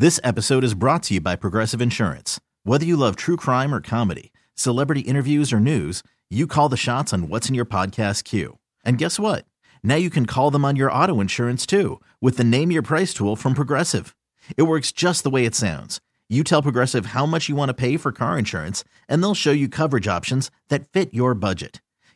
This episode is brought to you by Progressive Insurance. Whether you love true crime or comedy, celebrity interviews or news, you call the shots on what's in your podcast queue. And guess what? Now you can call them on your auto insurance too with the Name Your Price tool from Progressive. It works just the way it sounds. You tell Progressive how much you want to pay for car insurance, and they'll show you coverage options that fit your budget.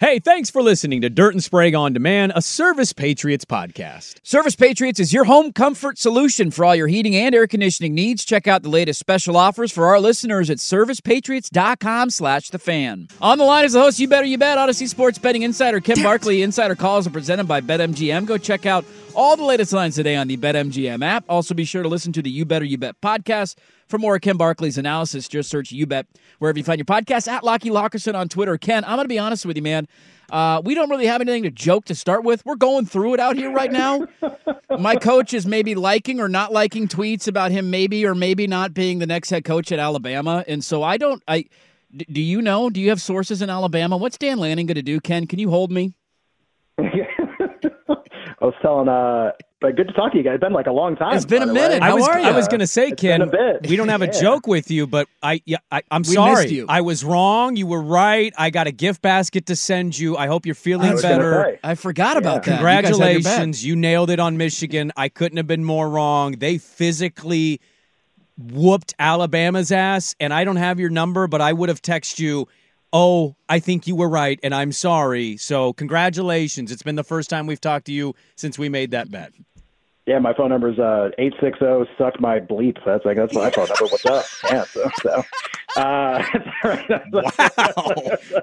Hey, thanks for listening to Dirt and Sprague on Demand, a Service Patriots podcast. Service Patriots is your home comfort solution for all your heating and air conditioning needs. Check out the latest special offers for our listeners at servicepatriots.com slash the fan. On the line is the host, You Better You Bet, Audacy Sports Betting Insider, Ken Barkley. Insider calls are presented by BetMGM. Go check out all the latest lines today on the BetMGM app. Also, be sure to listen to the You Better You Bet podcast. For more Ken Barkley's analysis, just search You Bet wherever you find your podcast at Lockie Lockerson on Twitter. Ken, I'm going to be honest with you, man. Uh, we don't really have anything to joke to start with. We're going through it out here right now. My coach is maybe liking or not liking tweets about him maybe or maybe not being the next head coach at Alabama. And so I don't I do you know? Do you have sources in Alabama? What's Dan Lanning going to do, Ken? Can you hold me? I was telling, uh, but good to talk to you guys. It's been like a long time. It's been a minute. I How was are you? I was going to say, It's Ken, a bit. we don't have a joke with you, but I yeah, I, I'm We sorry. missed you. I was wrong. You were right. I got a gift basket to send you. I hope you're feeling I better. I forgot about that. You guys had your back. Congratulations. You nailed it on Michigan. I couldn't have been more wrong. They physically whooped Alabama's ass, and I don't have your number, but I would have texted you, Oh, I think you were right, and I'm sorry. So, congratulations. It's been the first time we've talked to you since we made that bet. Yeah, my phone number is uh, eight six zero. Suck my bleep. That's like that's my phone number. What's up? Yeah. So, so uh,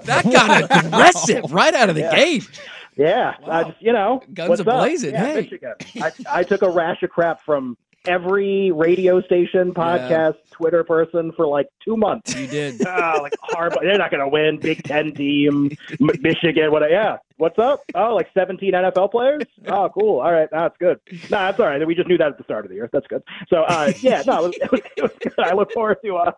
That got aggressive right out of the gate. yeah. I just, you know, Guns a-blazing, Yeah, hey. I, I took a rash of crap from every radio station, podcast, Twitter person for like two months. You did. oh, like horrible. They're not going to win. Big Ten team, Michigan. What? Yeah. What's up? Oh, like 17 NFL players. Oh, cool. All right, that's good. No, that's all right. We just knew that at the start of the year. That's good. So, uh, yeah, no, it was, it was, it was good. I look forward to. Uh,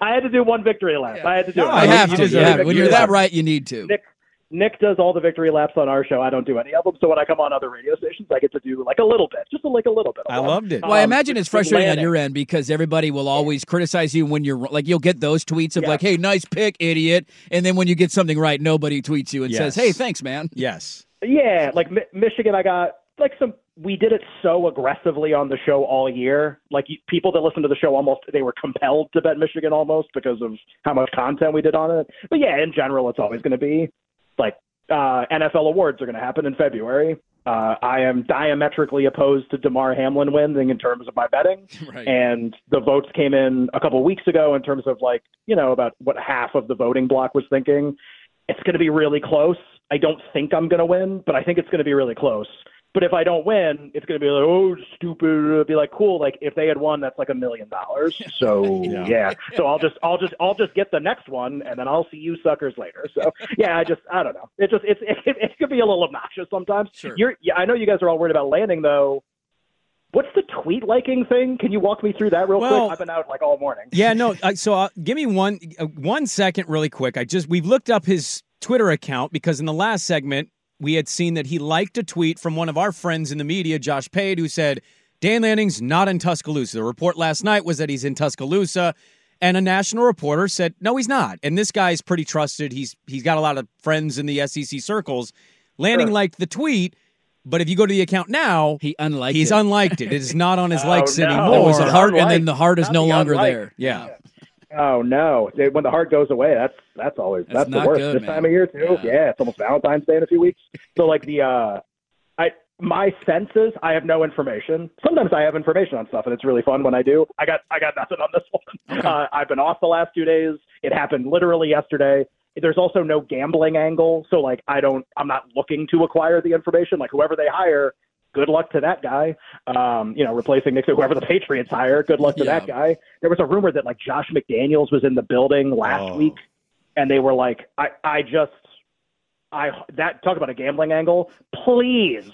I had to do one victory lap. I had to do No, it. I you have to. deserve Yeah. When You you're that right, you need to. Nick Nick does all the victory laps on our show. I don't do any of them. So when I come on other radio stations, I get to do like a little bit, just like a little bit. I loved it. Well, I Um, imagine it's with frustrating on your end because everybody will always criticize you when you're like you'll get those tweets of Yeah. like, "Hey, nice pick, idiot," and then when you get something right, nobody tweets you and says, "Hey, thanks, man." Yes. Yeah, like Mi- Michigan, I got like some. We did it so aggressively on the show all year. Like people that listen to the show, almost they were compelled to bet Michigan almost because of how much content we did on it. But yeah, in general, it's always going to be like uh, NFL awards are going to happen in February. Uh, I am diametrically opposed to Damar Hamlin winning in terms of my betting. Right. And the votes came in a couple weeks ago in terms of like, you know, about what half of the voting block was thinking. It's going to be really close. I don't think I'm going to win, but I think it's going to be really close. But if I don't win, it's going to be like, oh, stupid. It'll be like, cool. Like if they had won, that's like a million dollars. So Yeah. yeah. So I'll just, I'll just, I'll just get the next one, and then I'll see you suckers later. So yeah, I just, I don't know. It just, it's, it, it could be a little obnoxious sometimes. Sure. You're, yeah, I know you guys are all worried about Lanning though. What's the tweet liking thing? Can you walk me through that real Well- quick? I've been out like all morning. Yeah, no. Uh, so uh, give me one uh, one second, really quick. I just we've looked up his Twitter account because in the last segment we had seen that he liked a tweet from one of our friends in the media, Josh Pate, who said Dan Lanning's not in Tuscaloosa. The report last night was that he's in Tuscaloosa, and a national reporter said no, he's not. And this guy's pretty trusted. He's he's got a lot of friends in the SEC circles. Lanning Sure. liked the tweet, but if you go to the account now, He unliked he's it. unliked it. It is not on his oh, likes no. anymore. It was a heart, and then the heart is Not no the longer unliked. there. yeah. Oh no! When the heart goes away, that's that's always That's that's, the worst. good, this man. time of year too. Yeah. Yeah. it's almost Valentine's Day in a few weeks. So like the uh, I my senses, I have no information. Sometimes I have information on stuff, and it's really fun when I do. I got I got nothing on this one. Uh, I've been off the last two days. It happened literally yesterday. There's also no gambling angle, so like I don't. I'm not looking to acquire the information. Like whoever they hire, good luck to that guy. Um, you know, replacing Nick, whoever the Patriots hire, good luck to Yeah. that guy. There was a rumor that like Josh McDaniels was in the building last Oh. week, and they were like, I, I just, I that talk about a gambling angle. Please,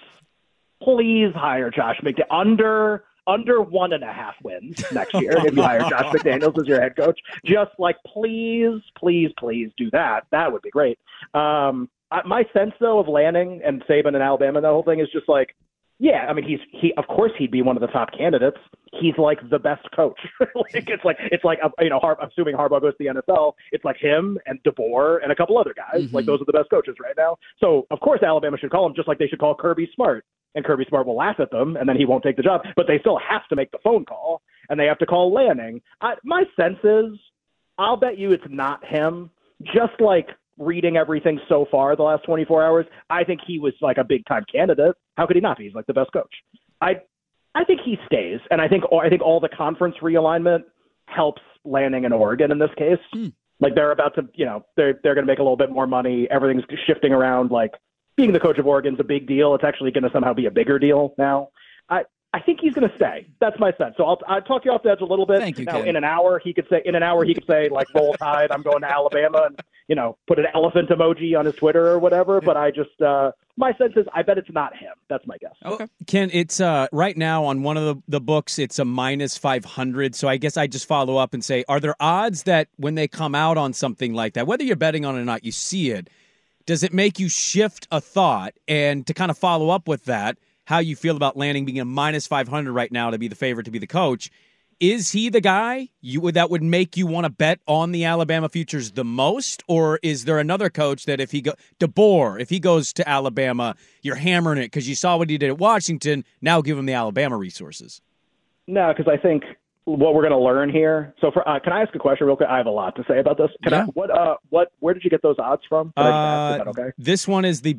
please hire Josh McDaniels under under one and a half wins next year if you hire Josh McDaniels as your head coach. Just like please, please, please do that. That would be great. Um, I, my sense though of Lanning and Saban and Alabama, the whole thing is just like yeah, I mean he's he of course he'd be one of the top candidates. He's like the best coach. like it's like it's like uh, you know, Har- assuming Harbaugh goes to the NFL, it's like him and DeBoer and a couple other guys. Mm-hmm. Like those are the best coaches right now. So of course Alabama should call him just like they should call Kirby Smart. And Kirby Smart will laugh at them, and then he won't take the job. But they still have to make the phone call, and they have to call Lanning. I, my sense is, I'll bet you it's not him. Just like reading everything so far the last 24 hours, I think he was like a big time candidate. How could he not be? He's like the best coach. I I think he stays, and I think I think all the conference realignment helps Lanning in Oregon in this case. Hmm. Like they're about to, you know, they're they're going to make a little bit more money. Everything's shifting around. Like being the coach of Oregon's a big deal. It's actually going to somehow be a bigger deal now. I I think he's going to stay. That's my sense. So I'll I'll talk you off the edge a little bit. Thank you, now, Ken. in an hour, he could say in an hour he could say like roll tide. I'm going to Alabama and you know put an elephant emoji on his Twitter or whatever. But I just uh, my sense is I bet it's not him. That's my guess. Okay. Ken, it's uh, right now on one of the, the books, it's a minus 500. So I guess I just follow up and say, are there odds that when they come out on something like that, whether you're betting on it or not, you see it, does it make you shift a thought? And to kind of follow up with that, how you feel about Lanning being a minus 500 right now to be the favorite to be the coach. Is he the guy you would that would make you want to bet on the Alabama futures the most, or is there another coach that if he go DeBoer, if he goes to Alabama, you're hammering it because you saw what he did at Washington. Now give him the Alabama resources. No, because I think what we're going to learn here. So, for uh, can I ask a question real quick? I have a lot to say about this. Can I? Yeah. What? Uh, what? Where did you get those odds from? Can I just ask? Uh, okay? This one is the like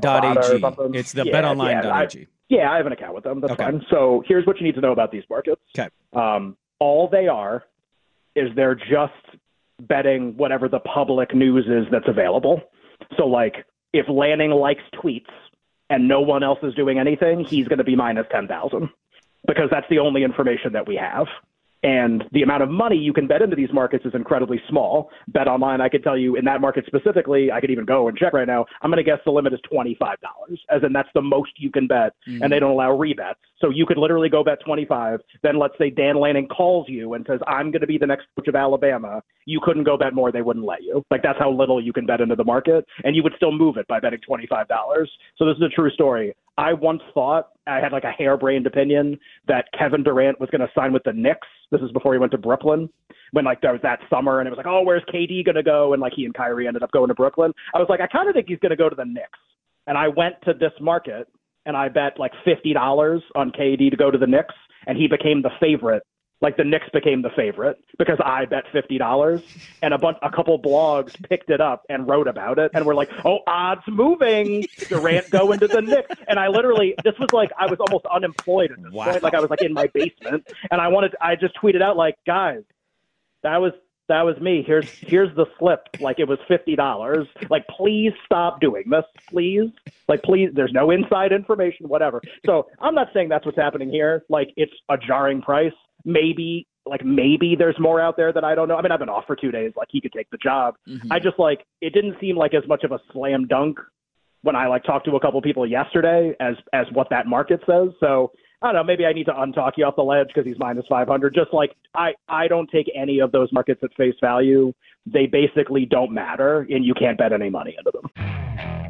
betonline.ag. something? It's the Yeah, betonline.ag. yeah, Yeah, I have an account with them. That's Okay. fine. So here's what you need to know about these markets. Okay. Um, all they are is they're just betting whatever the public news is that's available. So like if Lanning likes tweets and no one else is doing anything, he's going to be minus 10,000 because that's the only information that we have. And the amount of money you can bet into these markets is incredibly small. Bet online, I could tell you in that market specifically, I could even go and check right now. I'm going to guess the limit is $25, as in that's the most you can bet, and mm. they don't allow rebets. So you could literally go bet 25. Then let's say Dan Lanning calls you and says, I'm going to be the next coach of Alabama. You couldn't go bet more. They wouldn't let you. Like that's how little you can bet into the market, and you would still move it by betting $25. So this is a true story. I once thought I had like a harebrained opinion that Kevin Durant was going to sign with the Knicks. This is before he went to Brooklyn. When like there was that summer and it was like, oh, where's KD going to go? And like he and Kyrie ended up going to Brooklyn. I was like, I kind of think he's going to go to the Knicks. And I went to this market and I bet like fifty dollars on KD to go to the Knicks, and he became the favorite. Like the Knicks became the favorite because I bet fifty dollars, and a bunch, a couple blogs picked it up and wrote about it, and were like, "Oh, odds moving, Durant going to the Knicks." And I literally, this was like I was almost unemployed at this Wow. point, like I was like in my basement, and I wanted, I just tweeted out like, "Guys, that was that was me. Here's here's the slip. Like it was fifty dollars. Like please stop doing this, please. Like please. There's no inside information, whatever. So I'm not saying that's what's happening here. Like it's a jarring price. Maybe like maybe there's more out there that I don't know. I mean I've been off for two days. Like he could take the job. Mm-hmm. I just like it didn't seem like as much of a slam dunk when I like talked to a couple people yesterday as as what that market says. So I don't know. Maybe I need to untalk you off the ledge because he's minus 500. Just like I, I don't take any of those markets at face value. They basically don't matter, and you can't bet any money into them.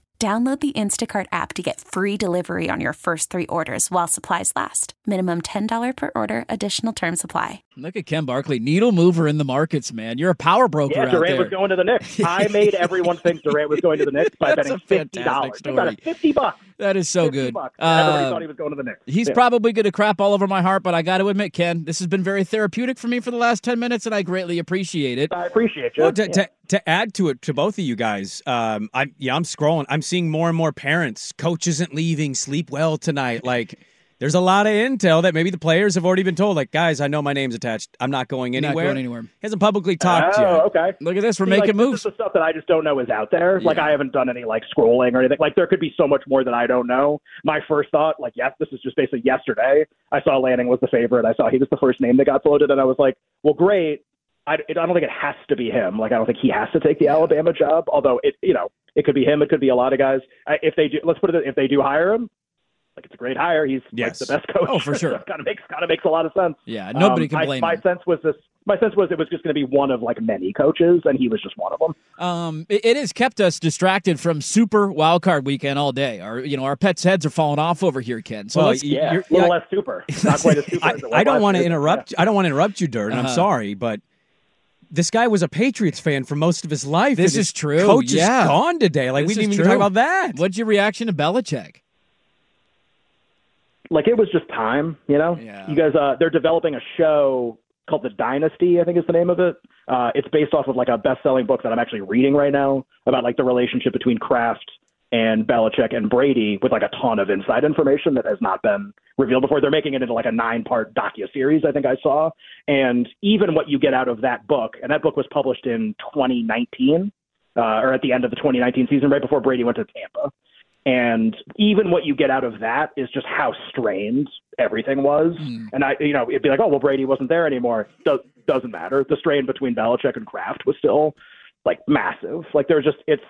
Download the Instacart app to get free delivery on your first three orders while supplies last. Minimum $10 per order, additional term supply. Look at Ken Barkley, needle mover in the markets, man. You're a power broker Yeah, out Durant was going to the Knicks. I made everyone think Durant was going to the Knicks by That's betting a fifty fantastic dollars. story. Fifty bucks. that is so good. Bucks. Everybody Uh, thought he was going to the Knicks. He's Yeah. probably going to crap all over my heart, but I got to admit, Ken, this has been very therapeutic for me for the last 10 minutes, and I greatly appreciate it. I appreciate you. Well, to, Yeah. to, to add to it, to both of you guys, um, I'm yeah, I'm scrolling. I'm seeing more and more parents. Coach isn't leaving. Sleep well tonight. Like, there's a lot of intel that maybe the players have already been told. Like, guys, I know my name's attached. I'm not going Not anywhere. going anywhere. Hasn't publicly talked oh, yet. okay. Look at this. We're See, making like, moves. This is the stuff that I just don't know is out there. Like I haven't done any like scrolling or anything. Like there could be so much more that I don't know. My first thought, like yes, this is just basically yesterday. I saw Lanning was the favorite. I saw he was the first name that got floated, and I was like, well, great. I, I don't think it has to be him. Like I don't think he has to take the Alabama job. Although it, you know, it could be him. It could be a lot of guys. I, if they do, let's put it. If they do hire him, like it's a great hire. He's Yes. like the best coach. Oh, for sure. kind of makes kind of makes a lot of sense. Yeah, nobody Um, can my- blame my him. sense was this. My sense was it was just going to be one of like many coaches, and he was just one of them. Um, it, it has kept us distracted from Super Wild Card Weekend all day. Our, you know, our pets' heads are falling off over here, Ken. So Well, Yeah, You're- a little yeah. less super. Not quite as super. I, as I don't want to interrupt. I don't want to interrupt you, Dirt. And I'm Uh-huh. sorry, but this guy was a Patriots fan for most of his life. This his is true, Coach yeah. is gone today. Like This we didn't is even talk about that. what's your reaction to Belichick? Like it was just time, you know. Yeah. You guys, uh, they're developing a show called The Dynasty. I think is the name of it. Uh, it's based off of like a best-selling book that I'm actually reading right now about like the relationship between Kraft and Belichick and Brady, with like a ton of inside information that has not been revealed before. They're making it into like a nine-part docu series. I think I saw, and even what you get out of that book, and that book was published in 2019. Uh, or at the end of the 2019 season, right before Brady went to Tampa. And even what you get out of that is just how strained everything was. And I, you know, it'd be like, oh, well, Brady wasn't there anymore. Does, doesn't matter. The strain between Belichick and Kraft was still like massive. Like there's just, it's,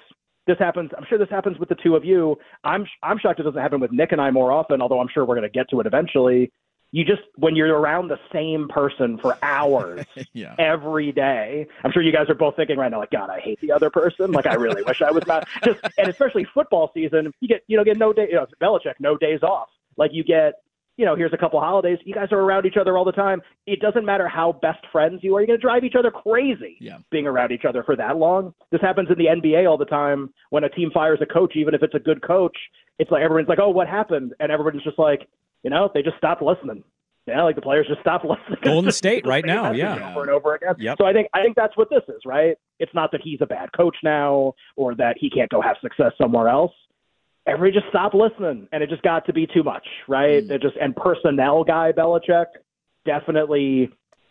this happens. I'm sure this happens with the two of you. I'm, I'm shocked it doesn't happen with Nick and I more often, although I'm sure we're going to get to it eventually. You just, when you're around the same person for hours Yeah. every day. I'm sure you guys are both thinking right now, like, God, I hate the other person. Like, I really wish I was not. Just and especially football season, you get you know get no day. You know, Belichick, no days off. Like you get. You know, here's a couple holidays. You guys are around each other all the time. It doesn't matter how best friends you are. You're going to drive each other crazy Yeah. being around each other for that long. This happens in the NBA all the time. When a team fires a coach, even if it's a good coach, it's like everyone's like, "Oh, what happened?" And everybody's just like, you know, they just stopped listening. Yeah, like the players just stopped listening. Golden State right now, yeah. over and over again. Yep. So I think I think that's what this is, right? It's not that he's a bad coach now or that he can't go have success somewhere else. Everybody just stopped listening, and it just got to be too much, right? Hmm. It just and personnel guy Belichick definitely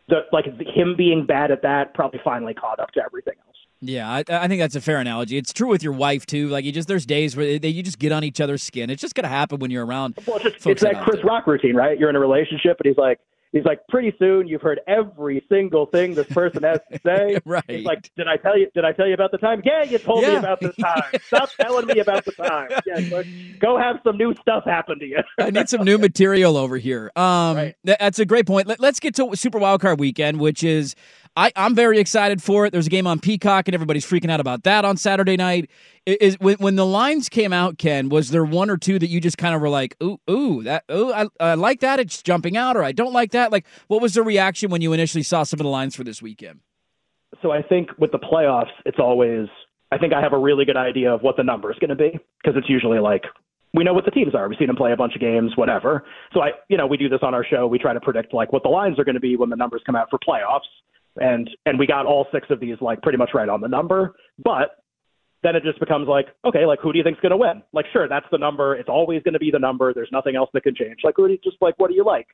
the like him being bad at that probably finally caught up to everything else. Yeah, I, I think that's a fair analogy. It's true with your wife too. Like you just there's days where they, you just get on each other's skin. It's just gonna happen when you're around. Well, it's, just, it's that Chris there. Rock routine, right? You're in a relationship, and he's like, he's like, pretty soon you've heard every single thing this person has to say. Right. He's like, did I tell you? Did I tell you about the time? Yeah, you told me about the time. Stop telling me about the time. Yeah, go have some new stuff happen to you. I need some new material over here. Um, Right. that's a great point. Let, us get to Super Wildcard Weekend, which is I, I'm very excited for it. There's a game on Peacock, and everybody's freaking out about that on Saturday night. Is when, when the lines came out, Ken, was there one or two that you just kind of were like, ooh, ooh, that, ooh, I, I like that. It's jumping out, or I don't like that. Like, what was the reaction when you initially saw some of the lines for this weekend? so I think with the playoffs, it's always. I think I have a really good idea of what the number is going to be because it's usually like we know what the teams are. We've seen them play a bunch of games, whatever. So I, you know, we do this on our show. We try to predict like what the lines are going to be when the numbers come out for playoffs, and and we got all six of these like pretty much right on the number. But then it just becomes like, okay, like who do you think's going to win? Like, sure, that's the number. It's always going to be the number. There's nothing else that can change. Like, who do you just like? What do you like?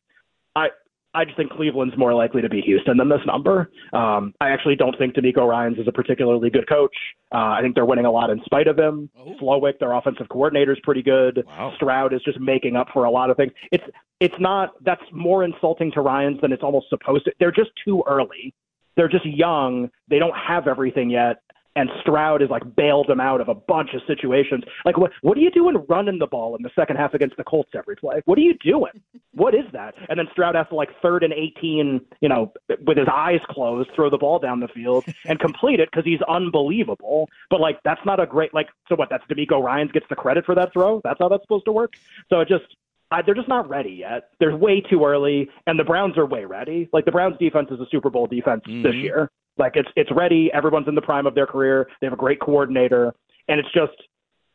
I I just think Cleveland's more likely to be Houston than this number. Um, I actually don't think DeMeco Ryans is a particularly good coach. Uh, I think they're winning a lot in spite of him. Oh. Slowik, their offensive coordinator, is pretty good. Wow. Stroud is just making up for a lot of things. It's it's not that's more insulting to Ryans than it's almost supposed to. They're just too early. They're just young. They don't have everything yet, and Stroud has like bailed them out of a bunch of situations. Like what what are you doing running the ball in the second half against the Colts every play? What are you doing? What is that? And then Stroud has to like third and eighteen, you know, with his eyes closed, throw the ball down the field and complete it because he's unbelievable. But like that's not a great like so what? That's DeMeco Ryans gets the credit for that throw. That's how that's supposed to work. So it just I, they're just not ready yet. They're way too early, and the Browns are way ready. Like the Browns defense is a Super Bowl defense mm-hmm. this year. Like it's it's ready. Everyone's in the prime of their career. They have a great coordinator, and it's just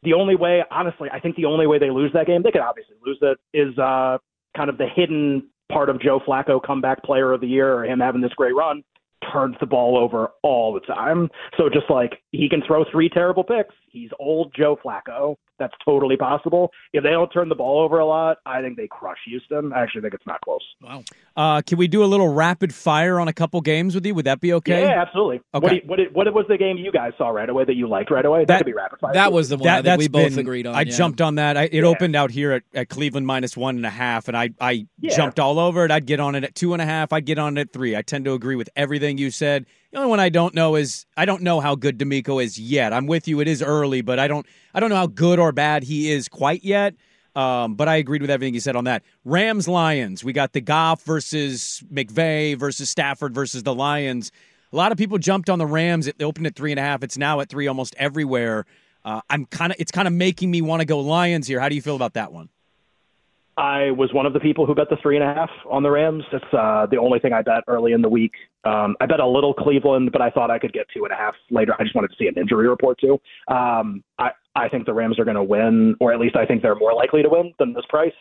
the only way. Honestly, I think the only way they lose that game, they could obviously lose it, is uh, kind of the hidden part of Joe Flacco comeback player of the year or him having this great run turns the ball over all the time. So just like he can throw three terrible picks, he's old Joe Flacco. That's totally possible. If they don't turn the ball over a lot, I think they crush Houston. I actually think it's not close. Wow. Uh, can we do a little rapid fire on a couple games with you? Would that be okay? Yeah, absolutely. Okay. What, what, what was the game you guys saw right away that you liked right away? That, that could be rapid fire. That was the one that, that we both agreed on. I yeah. jumped on that. I, it yeah. opened out here at, at, Cleveland minus one and a half, and I, I yeah. jumped all over it. I'd get on it at two and a half. I'd get on it at three. I tend to agree with everything you said. The only one I don't know is I don't know how good DeMeco is yet. I'm with you. It is early, but I don't I don't know how good or bad he is quite yet. Um, but I agreed with everything you said on that. Rams Lions. We got the Goff versus McVay versus Stafford versus the Lions. A lot of people jumped on the Rams. It opened at three and a half. It's now at three almost everywhere. Uh, I'm kind of it's kind of making me want to go Lions here. How do you feel about that one? I was one of the people who bet the three and a half on the Rams. It's uh, the only thing I bet early in the week. Um, I bet a little Cleveland, but I thought I could get two and a half later. I just wanted to see an injury report too. Um, I I think the Rams are going to win, or at least I think they're more likely to win than this price.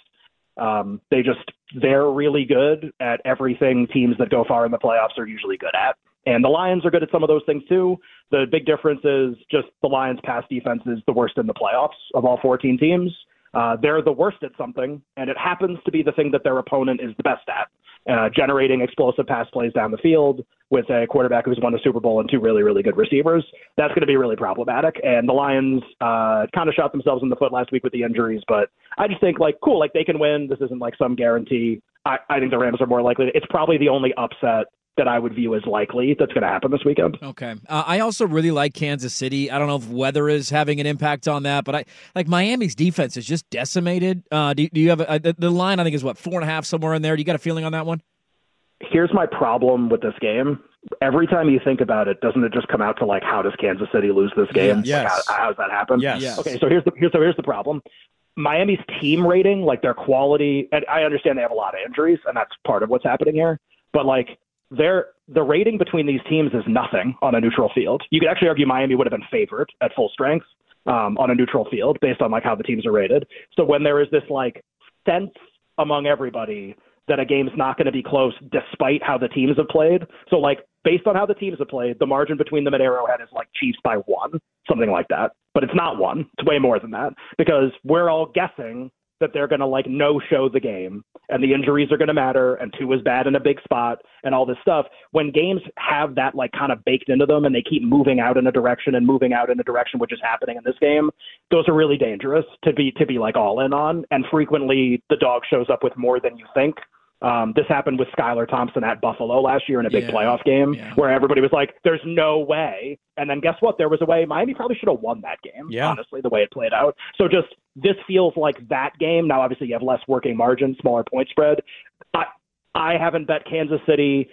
Um, they just they're really good at everything teams that go far in the playoffs are usually good at. And the Lions are good at some of those things too. The big difference is just the Lions' pass defense is the worst in the playoffs of all 14 teams. Uh, they're the worst at something, and it happens to be the thing that their opponent is the best at. Uh, generating explosive pass plays down the field with a quarterback who's won a Super Bowl and two really, really good receivers. That's going to be really problematic. And the Lions uh, kind of shot themselves in the foot last week with the injuries, but I just think like cool, like they can win. This isn't like some guarantee. I, I think the Rams are more likely. To, it's probably the only upset that I would view as likely that's going to happen this weekend. Okay. Uh, I also really like Kansas City. I don't know if weather is having an impact on that, but I like Miami's defense is just decimated. Uh, do, do you have a, the, the line? I think is what four and a half somewhere in there. Do you got a feeling on that one? Here's my problem with this game. Every time you think about it, doesn't it just come out to like how does Kansas City lose this game? Yes. Like, how, how, does that happen? Yes. yes. Okay, so here's the here's so here's the problem. Miami's team rating, like their quality, and I understand they have a lot of injuries, and that's part of what's happening here. But like there the rating between these teams is nothing on a neutral field. You could actually argue Miami would have been favored at full strength um, on a neutral field based on like how the teams are rated. So when there is this like sense among everybody that a game's not going to be close despite how the teams have played. So like based on how the teams have played, the margin between them at Arrowhead is like Chiefs by one, something like that. But it's not one. It's way more than that because we're all guessing that they're going to like no show the game and the injuries are going to matter and Tua is bad in a big spot and all this stuff when games have that like kind of baked into them and they keep moving out in a direction and moving out in a direction which is happening in this game those are really dangerous to be to be like all in on and frequently the dog shows up with more than you think um, this happened with Skylar Thompson at Buffalo last year in a big yeah, playoff game yeah. where everybody was like, there's no way. And then guess what? There was a way. Miami probably should have won that game, yeah. honestly, the way it played out. So just this feels like that game. Now, obviously, you have less working margin, smaller point spread. I, I haven't bet Kansas City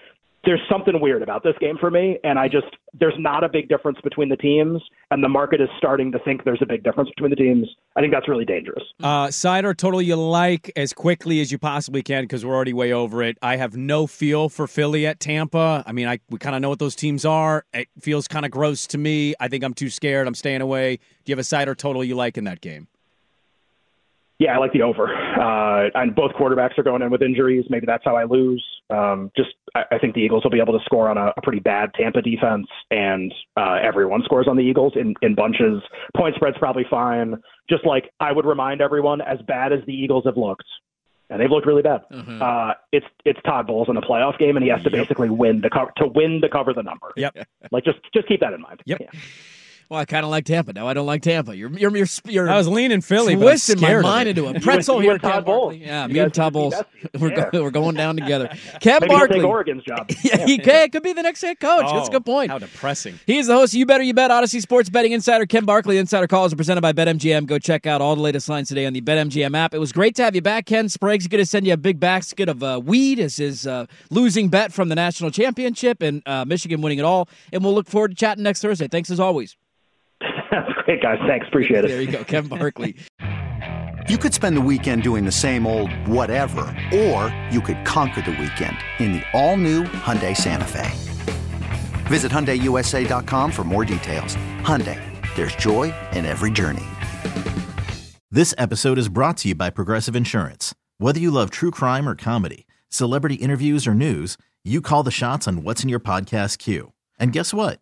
there's something weird about this game for me, and I just there's not a big difference between the teams, and the market is starting to think there's a big difference between the teams. I think that's really dangerous. Uh, side or total you like as quickly as you possibly can because we're already way over it. I have no feel for Philly at Tampa. I mean, I we kind of know what those teams are. It feels kind of gross to me. I think I'm too scared. I'm staying away. Do you have a side or total you like in that game? Yeah, I like the over. Uh, and both quarterbacks are going in with injuries. Maybe that's how I lose. Um, just, I, I think the Eagles will be able to score on a, a pretty bad Tampa defense, and uh, everyone scores on the Eagles in, in bunches. Point spread's probably fine. Just like I would remind everyone, as bad as the Eagles have looked, and they've looked really bad. Mm-hmm. Uh, it's it's Todd Bowles in a playoff game, and he has to basically win the cover to win to cover the number. Yep. Like just just keep that in mind. Yep. Yeah. Well, I kind of like Tampa. Now I don't like Tampa. You're you're you're, you're I was leaning Philly, but I'm twisting my mind into a pretzel You here. and Todd Bowles. Yeah, You me and guys Todd Bowles. We're Yeah. go, we're going down together. Ken Maybe Barkley. take Oregon's job. Yeah, he can. Could be the next head coach. That's a Oh, good point. How depressing. He is the host of You Better You Bet Audacy Sports Betting Insider. Ken Barkley, Insider Calls are presented by BetMGM. Go check out all the latest lines today on the BetMGM app. It was great to have you back, Ken. Sprague's going to send you a big basket of uh, weed as his uh, losing bet from the national championship and uh, Michigan winning it all. And we'll look forward to chatting next Thursday. Thanks as always. That's great, guys. Thanks. Appreciate it. There you go, Ken Barkley. You could spend the weekend doing the same old whatever, or you could conquer the weekend in the all-new Hyundai Santa Fe. Visit HyundaiUSA.com for more details. Hyundai, there's joy in every journey. This episode is brought to you by Progressive Insurance. Whether you love true crime or comedy, celebrity interviews or news, you call the shots on what's in your podcast queue. And guess what?